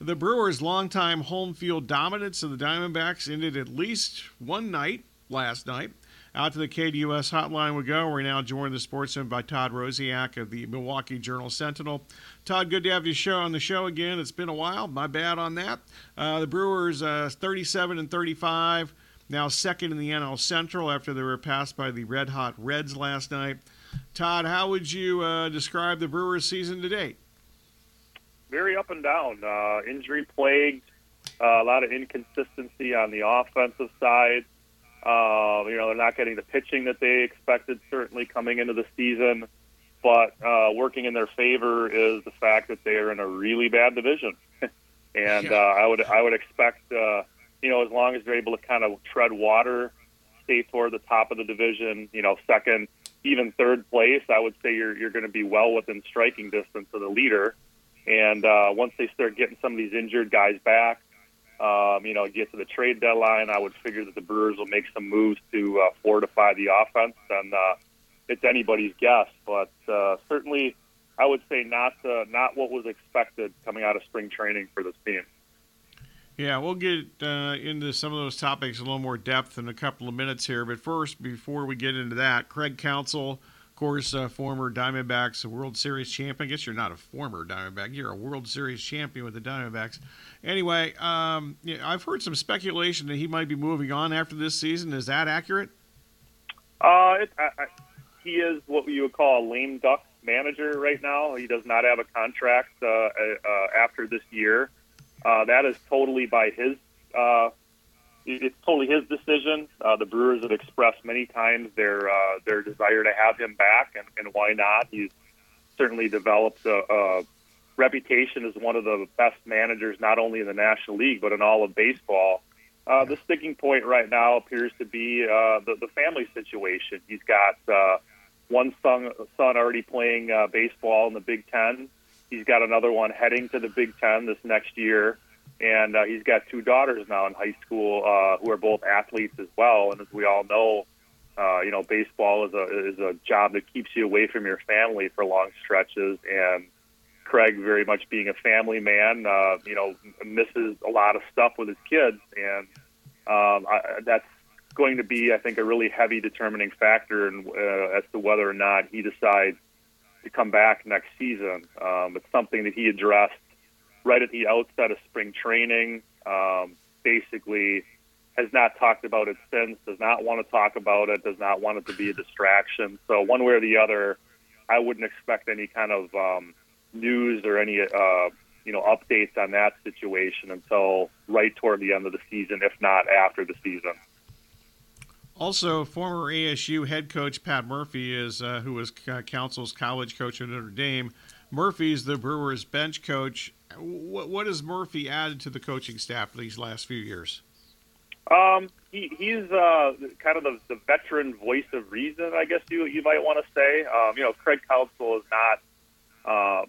The Brewers' longtime home field dominance of the Diamondbacks ended at least one night last night. Out to the KDUS hotline we go. We're now joined the sportsman by Todd Rosiak of the Milwaukee Journal Sentinel. Todd, good to have you show on the show again. It's been a while. My bad on that. Uh, the Brewers, uh, 37 and 35, now second in the NL Central after they were passed by the Red Hot Reds last night. Todd, how would you uh, describe the Brewers' season to date? Very up and down, uh, injury plagued, uh, a lot of inconsistency on the offensive side. Uh, you know, they're not getting the pitching that they expected, certainly coming into the season. But uh, working in their favor is the fact that they are in a really bad division, and uh, I would I would expect uh, you know as long as they're able to kind of tread water, stay toward the top of the division, you know, second, even third place, I would say you're you're going to be well within striking distance of the leader. And uh, once they start getting some of these injured guys back, um, you know, get to the trade deadline, I would figure that the Brewers will make some moves to uh, fortify the offense. And uh, it's anybody's guess, but uh, certainly, I would say not uh, not what was expected coming out of spring training for this team. Yeah, we'll get uh, into some of those topics a little more depth in a couple of minutes here. But first, before we get into that, Craig Counsell of course, uh, former Diamondbacks World Series champion. I guess you're not a former Diamondback; you're a World Series champion with the Diamondbacks. Anyway, um, yeah, I've heard some speculation that he might be moving on after this season. Is that accurate? Uh, it, I, I, he is what you would call a lame duck manager right now. He does not have a contract uh, uh, after this year. Uh, that is totally by his uh, it's totally his decision. Uh, the Brewers have expressed many times their uh, their desire to have him back, and, and why not? He's certainly developed a, a reputation as one of the best managers, not only in the National League but in all of baseball. Uh, the sticking point right now appears to be uh, the, the family situation. He's got uh, one son, son already playing uh, baseball in the Big Ten. He's got another one heading to the Big Ten this next year and uh, he's got two daughters now in high school uh, who are both athletes as well. And as we all know, uh, you know, baseball is a is a job that keeps you away from your family for long stretches. And Craig, very much being a family man, uh, you know, misses a lot of stuff with his kids, and um, I, that's going to be, I think, a really heavy determining factor in, uh, as to whether or not he decides to come back next season. Um, it's something that he addressed right at the outset of spring training. Um, basically, has not talked about it since. Does not want to talk about it. Does not want it to be a distraction. So one way or the other, I wouldn't expect any kind of um, news or any uh, you know updates on that situation until right toward the end of the season, if not after the season. Also, former ASU head coach Pat Murphy is uh, who was uh, Counsell's college coach at Notre Dame. Murphy's the Brewers bench coach what, what has Murphy added to the coaching staff these last few years? Um, he, he's uh, kind of the, the veteran voice of reason, I guess you you might want to say. Um, you know, Craig Counsell is not uh,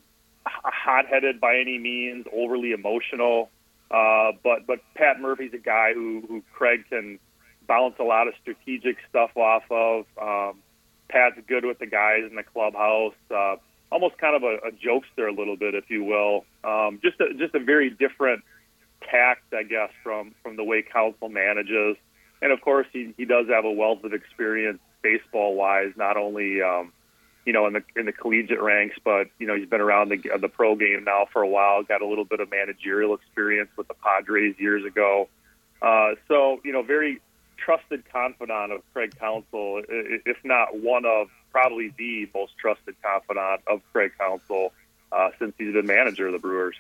hot-headed by any means, overly emotional, uh, but but Pat Murphy's a guy who who Craig can bounce a lot of strategic stuff off of. Um, Pat's good with the guys in the clubhouse. Uh, almost kind of a, a jokester a little bit, if you will. Um, just a, just a very different tact, I guess, from from the way Counsell manages. And of course, he he does have a wealth of experience baseball wise, not only um, you know in the in the collegiate ranks, but you know he's been around the the pro game now for a while. Got a little bit of managerial experience with the Padres years ago. Uh, so you know, very trusted confidant of Craig Counsell, if not one of probably the most trusted confidant of Craig Counsell uh, since he's been manager of the Brewers.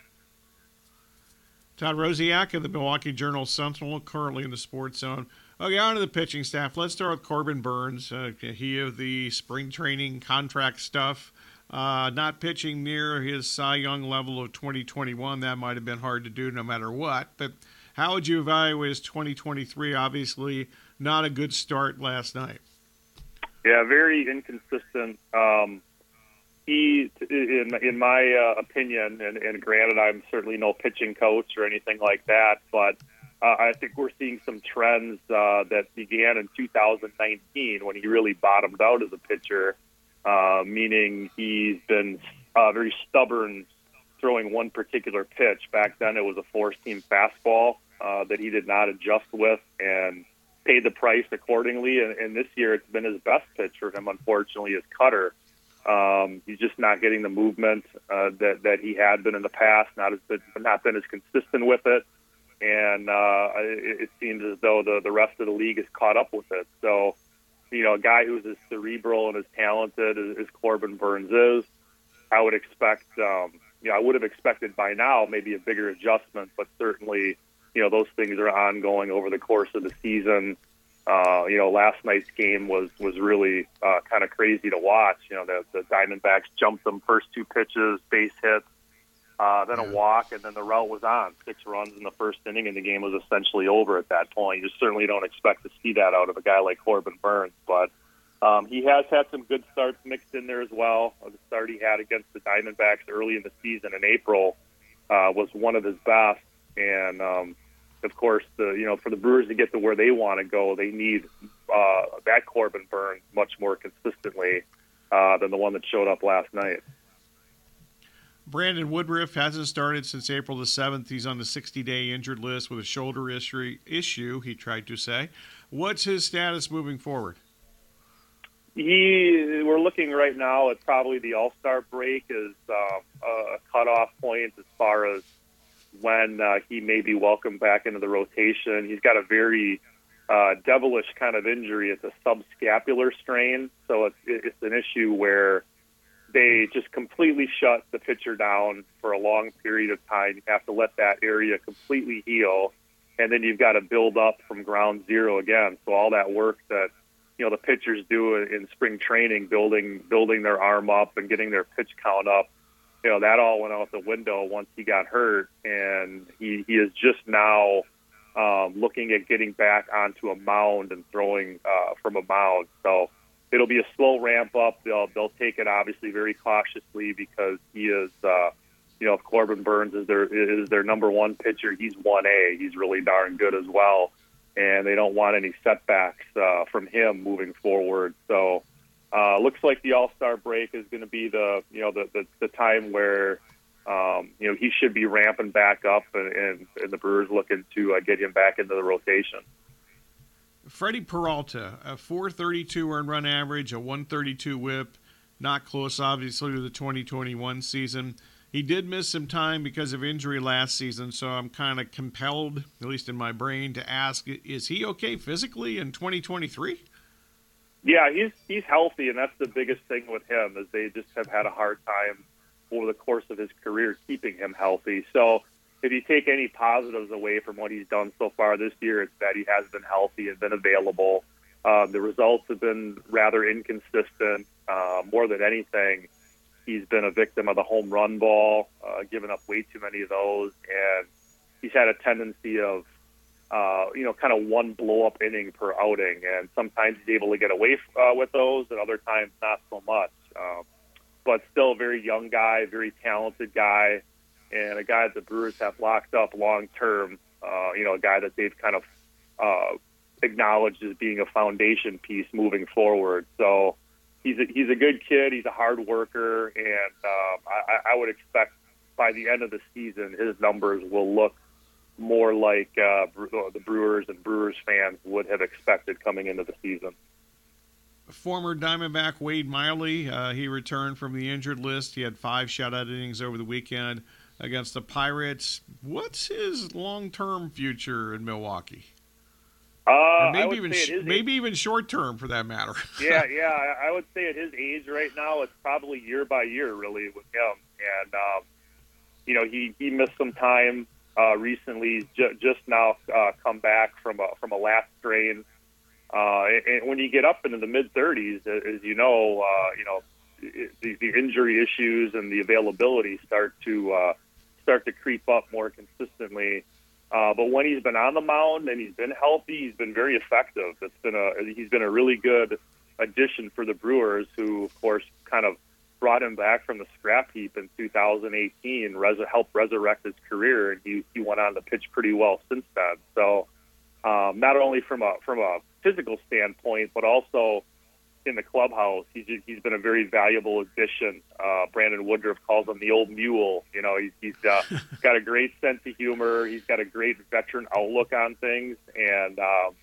Todd Rosiak of the Milwaukee Journal Sentinel, currently in the Sports Zone. Okay, on to the pitching staff. Let's start with Corbin Burnes. Uh, he of the spring training contract stuff. Uh, not pitching near his Cy Young level of 2021. That might have been hard to do no matter what. But how would you evaluate his 2023? Obviously, not a good start last night. Yeah, very inconsistent. Um, he, in in my uh, opinion, and, and granted, I'm certainly no pitching coach or anything like that, but uh, I think we're seeing some trends uh, that began in 2019 when he really bottomed out as a pitcher. Uh, meaning he's been uh, very stubborn throwing one particular pitch. Back then, it was a four-seam fastball uh, that he did not adjust with and paid the price accordingly. And, and this year, it's been his best pitch for him. Unfortunately, his cutter. Um, he's just not getting the movement uh, that that he had been in the past. Not as been, not been as consistent with it, and uh, it, it seems as though the the rest of the league is caught up with it. So, you know, a guy who's as cerebral and as talented as, as Corbin Burnes is, I would expect. Um, you know, I would have expected by now maybe a bigger adjustment, but certainly, you know, those things are ongoing over the course of the season. Uh, you know, last night's game was was really uh, kind of crazy to watch. You know, the, the Diamondbacks jumped them first two pitches, base hits, uh, then a walk, and then the rout was on. Six runs in the first inning, and the game was essentially over at that point. You certainly don't expect to see that out of a guy like Corbin Burnes, but um, he has had some good starts mixed in there as well. The start he had against the Diamondbacks early in the season in April uh, was one of his best, and um, of course, the you know for the Brewers to get to where they want to go, they need uh, that Corbin Burnes much more consistently uh, than the one that showed up last night. Brandon Woodruff hasn't started since April the 7th. He's on the 60 day injured list with a shoulder issue, he tried to say. What's his status moving forward? He, we're looking right now at probably the All Star break as um, a cutoff point as far as when uh, he may be welcomed back into the rotation. He's got a very uh, devilish kind of injury. It's a subscapular strain, so it's, it's an issue where they just completely shut the pitcher down for a long period of time. You have to let that area completely heal, and then you've got to build up from ground zero again. So all that work that you know the pitchers do in spring training, building building their arm up and getting their pitch count up you know that all went out the window once he got hurt, and he he is just now um, looking at getting back onto a mound and throwing uh, from a mound. So it'll be a slow ramp up. They'll they'll take it obviously very cautiously because he is. Uh, you know, if Corbin Burnes is their is their number one pitcher, he's one A. He's really darn good as well, and they don't want any setbacks uh, from him moving forward. So uh, looks like the All Star break is going to be the you know the, the the time where um, you know he should be ramping back up, and, and, and the Brewers looking to uh, get him back into the rotation. Freddie Peralta, a 432 earned run average, a 132 whip, not close obviously to the 2021 season. He did miss some time because of injury last season, so I'm kind of compelled, at least in my brain, to ask: Is he okay physically in 2023? Yeah, he's he's healthy, and that's the biggest thing with him is they just have had a hard time over the course of his career keeping him healthy. So if you take any positives away from what he's done so far this year, it's that he has been healthy and been available. Um, the results have been rather inconsistent. Uh, more than anything, he's been a victim of the home run ball, uh, giving up way too many of those, and he's had a tendency of uh, you know, kind of one blow up inning per outing. And sometimes he's able to get away uh, with those, and other times not so much. Um, but still a very young guy, very talented guy, and a guy that the Brewers have locked up long term. Uh, you know, a guy that they've kind of uh, acknowledged as being a foundation piece moving forward. So he's a, he's a good kid. He's a hard worker, and um, I, I would expect by the end of the season his numbers will look more like uh, the Brewers and Brewers fans would have expected coming into the season. Former Diamondback Wade Miley, uh, he returned from the injured list. He had five shutout innings over the weekend against the Pirates. What's his long-term future in Milwaukee? Uh, maybe even sh- maybe even short term for that matter. yeah, yeah. I would say at his age right now, it's probably year by year really with him. And um, you know, he he missed some time uh, recently, ju- just now uh, come back from a, from a lat strain. Uh, and when you get up into the mid 30s, as you know, uh, you know the, the injury issues and the availability start to uh, start to creep up more consistently. Uh, but when he's been on the mound and he's been healthy, he's been very effective. It's been a he's been a really good addition for the Brewers, who of course kind of brought him back from the scrap heap in 2018, res- helped resurrect his career, and he, he went on to pitch pretty well since then. So, um, not only from a from a physical standpoint, but also in the clubhouse. He's he's been a very valuable addition. Uh, Brandon Woodruff calls him the old mule. You know, he's he's uh, got a great sense of humor. He's got a great veteran outlook on things, and um,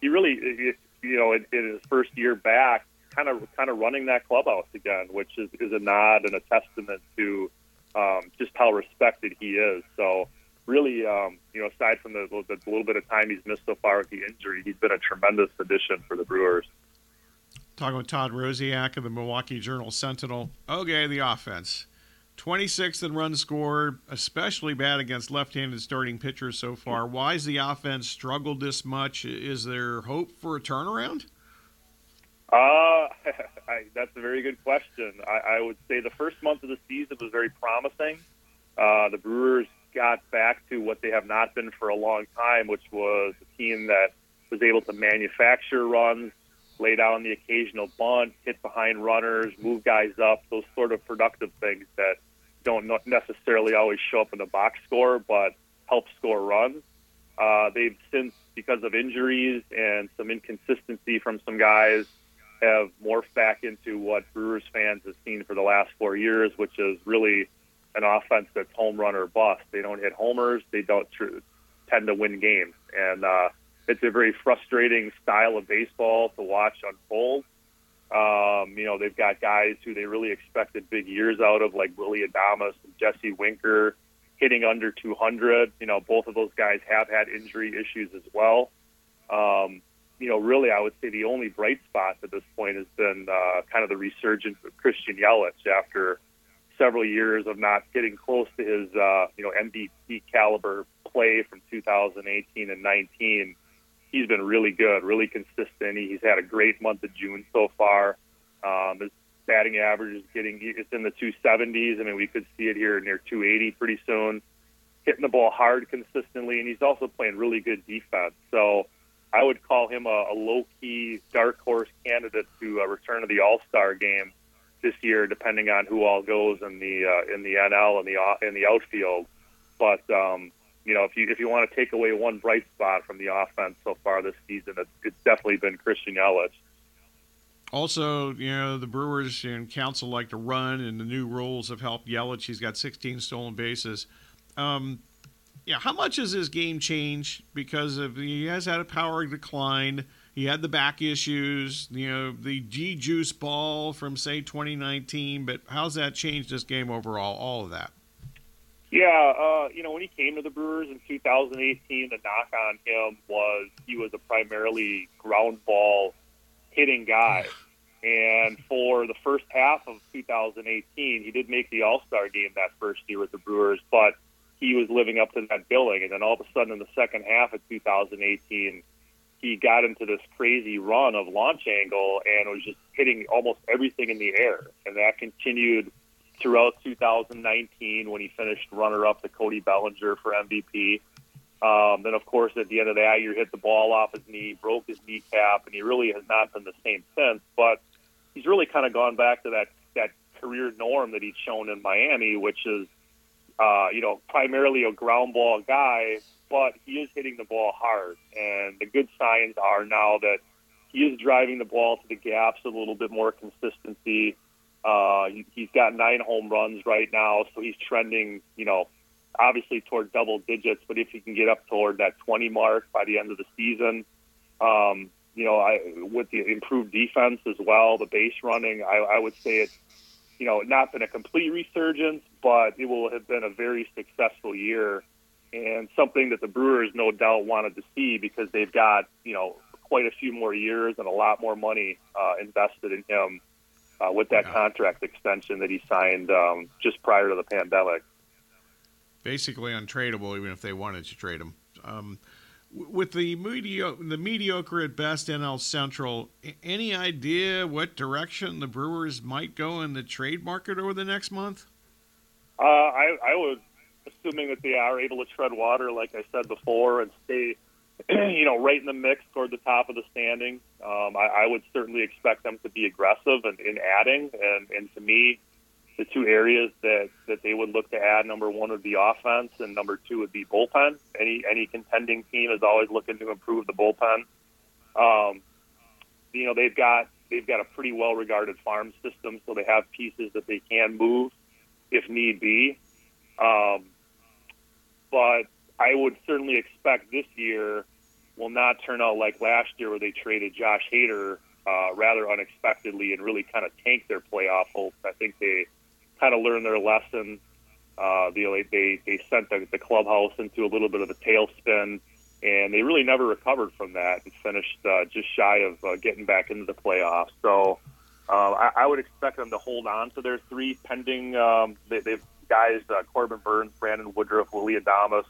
he really, you know, in, in his first year back, kind of kind of running that clubhouse again, which is, is a nod and a testament to um, just how respected he is. So really, um, you know, aside from the, the little bit of time he's missed so far with the injury, he's been a tremendous addition for the Brewers. Talking with Todd Rosiak of the Milwaukee Journal Sentinel. Okay, the offense. 26th in runs scored, especially bad against left-handed starting pitchers so far. Why has the offense struggled this much? Is there hope for a turnaround? Uh, I, that's a very good question. I, I would say the first month of the season was very promising. Uh, the Brewers got back to what they have not been for a long time, which was a team that was able to manufacture runs, lay down the occasional bunt, hit behind runners, move guys up, those sort of productive things that don't necessarily always show up in the box score, but help score runs. Uh, they've since, because of injuries and some inconsistency from some guys, have morphed back into what Brewers fans have seen for the last four years, which is really an offense that's home run or bust. They don't hit homers. They don't tr- tend to win games, and uh, it's a very frustrating style of baseball to watch unfold. Um, you know, they've got guys who they really expected big years out of, like Willy Adames and Jesse Winker, hitting under 200. You know, both of those guys have had injury issues as well. Um, you know, really, I would say the only bright spot at this point has been uh, kind of the resurgence of Christian Yelich after several years of not getting close to his, uh, you know, MVP caliber play from 2018 and 19 he's been really good, really consistent. He's had a great month of June so far. Um, his batting average is getting it's in the 270s. I mean, we could see it here near 280 pretty soon. Hitting the ball hard consistently, and he's also playing really good defense. So I would call him a, a low-key dark horse candidate to uh, return to the All-Star game this year, depending on who all goes in the uh, in the NL and the uh, in the outfield. But um, you know, if you if you want to take away one bright spot from the offense so far this season, it's, it's definitely been Christian Yelich. Also, you know, the Brewers and Counsell like to run, and the new rules have helped Yelich. He's got 16 stolen bases. Um, yeah, how much has his game changed because of he has had a power decline? He had the back issues, you know, the G juice ball from say 2019. But how's that changed this game overall? All of that. Yeah, uh, you know, when he came to the Brewers in 2018, the knock on him was he was a primarily ground ball hitting guy. And for the first half of 2018, he did make the All Star game that first year with the Brewers, but he was living up to that billing. And then all of a sudden, in the second half of 2018, he got into this crazy run of launch angle and was just hitting almost everything in the air. And that continued throughout 2019 when he finished runner up to Cody Bellinger for MVP. Um, then, of course, at the end of that year, hit the ball off his knee, broke his kneecap, and he really has not been the same since. But he's really kind of gone back to that that career norm that he's shown in Miami, which is, uh, you know, primarily a ground ball guy, but he is hitting the ball hard. And the good signs are now that he is driving the ball to the gaps with a little bit more consistency. Uh, he, he's got nine home runs right now, so he's trending, you know, obviously toward double digits. But if he can get up toward that 20 mark by the end of the season, um, you know, I, with the improved defense as well, the base running, I, I would say it's, you know, not been a complete resurgence, but it will have been a very successful year and something that the Brewers no doubt wanted to see because they've got, you know, quite a few more years and a lot more money uh, invested in him uh, with that yeah. contract extension that he signed um, just prior to the pandemic. Basically untradeable, even if they wanted to trade him. Um, with the mediocre, the mediocre at best NL Central, any idea what direction the Brewers might go in the trade market over the next month? Uh, I, I was assuming that they are able to tread water, like I said before, and stay you know, right in the mix toward the top of the standing. Um, I, I would certainly expect them to be aggressive in, in adding. And, and to me, the two areas that, that they would look to add, number one would be offense, and number two would be bullpen. Any any contending team is always looking to improve the bullpen. Um, you know, they've got they've got a pretty well regarded farm system, so they have pieces that they can move if need be. Um, but I would certainly expect this year will not turn out like last year where they traded Josh Hader uh, rather unexpectedly and really kind of tanked their playoff hopes. I think they kind of learned their lesson. Uh, they, they they sent the, the clubhouse into a little bit of a tailspin, and they really never recovered from that and finished uh, just shy of uh, getting back into the playoffs. So uh, I, I would expect them to hold on to their three pending. Um, they, they've guys uh, Corbin Burnes, Brandon Woodruff, Willy Adames.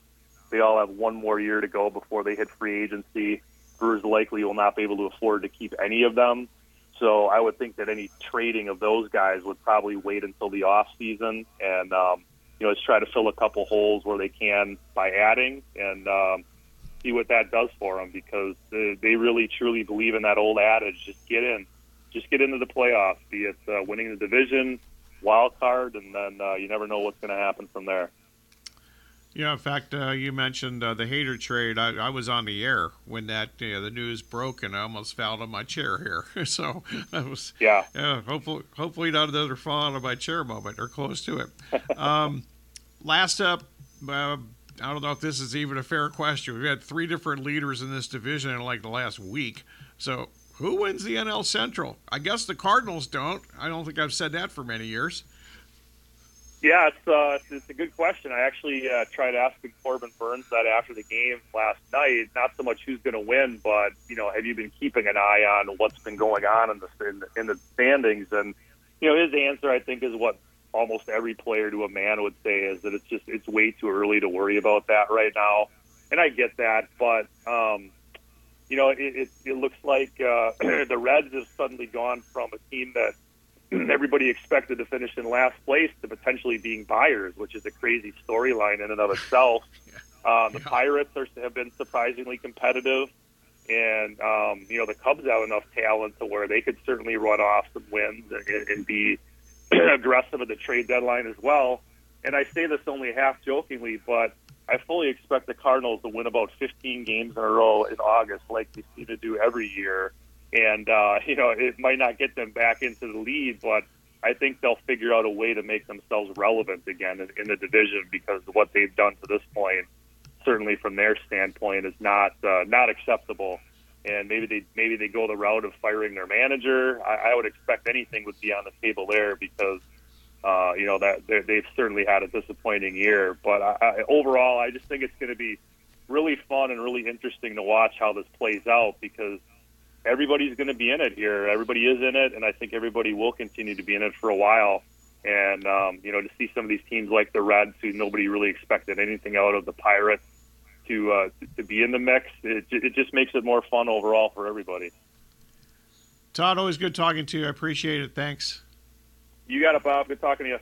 They all have one more year to go before they hit free agency. Brewers likely will not be able to afford to keep any of them. So I would think that any trading of those guys would probably wait until the off season and um, you know just try to fill a couple holes where they can by adding and um, see what that does for them because they, they really truly believe in that old adage: just get in, just get into the playoffs, be it uh, winning the division, wild card, and then uh, you never know what's going to happen from there. Yeah, in fact, uh, you mentioned uh, the Hader trade. I, I, was on the air when that uh, the news broke, and I almost fell out of my chair here. so I was yeah. yeah hopefully, hopefully not another fall out of my chair moment or close to it. um, last up, uh, I don't know if this is even a fair question. We've had three different leaders in this division in like the last week. So who wins the NL Central? I guess the Cardinals don't. I don't think I've said that for many years. Yeah, it's, uh, it's a good question. I actually uh, tried asking Corbin Burnes that after the game last night. Not so much who's going to win, but you know, have you been keeping an eye on what's been going on in the in in the standings? And you know, his answer I think is what almost every player to a man would say is that it's just it's way too early to worry about that right now. And I get that, but um, you know, it, it, it looks like uh, the Reds have suddenly gone from a team that everybody expected to finish in last place to potentially being buyers, which is a crazy storyline in and of itself. Uh, the Pirates are, have been surprisingly competitive, and um, you know the Cubs have enough talent to where they could certainly run off some wins and, and be aggressive at the trade deadline as well. And I say this only half jokingly, but I fully expect the Cardinals to win about 15 games in a row in August, like they seem to do every year and uh, you know it might not get them back into the lead, but I think they'll figure out a way to make themselves relevant again in, in the division because what they've done to this point, certainly from their standpoint, is not uh, not acceptable. And maybe they maybe they go the route of firing their manager. I, I would expect anything would be on the table there because uh, you know that they've certainly had a disappointing year. But I, I, overall, I just think it's going to be really fun and really interesting to watch how this plays out because everybody's going to be in it here. Everybody is in it, and I think everybody will continue to be in it for a while. And um, you know, to see some of these teams like the Reds, who nobody really expected anything out of the Pirates, to uh, to be in the mix, it, it just makes it more fun overall for everybody. Todd, always good talking to you. I appreciate it. Thanks. You got it, Bob. Good talking to you.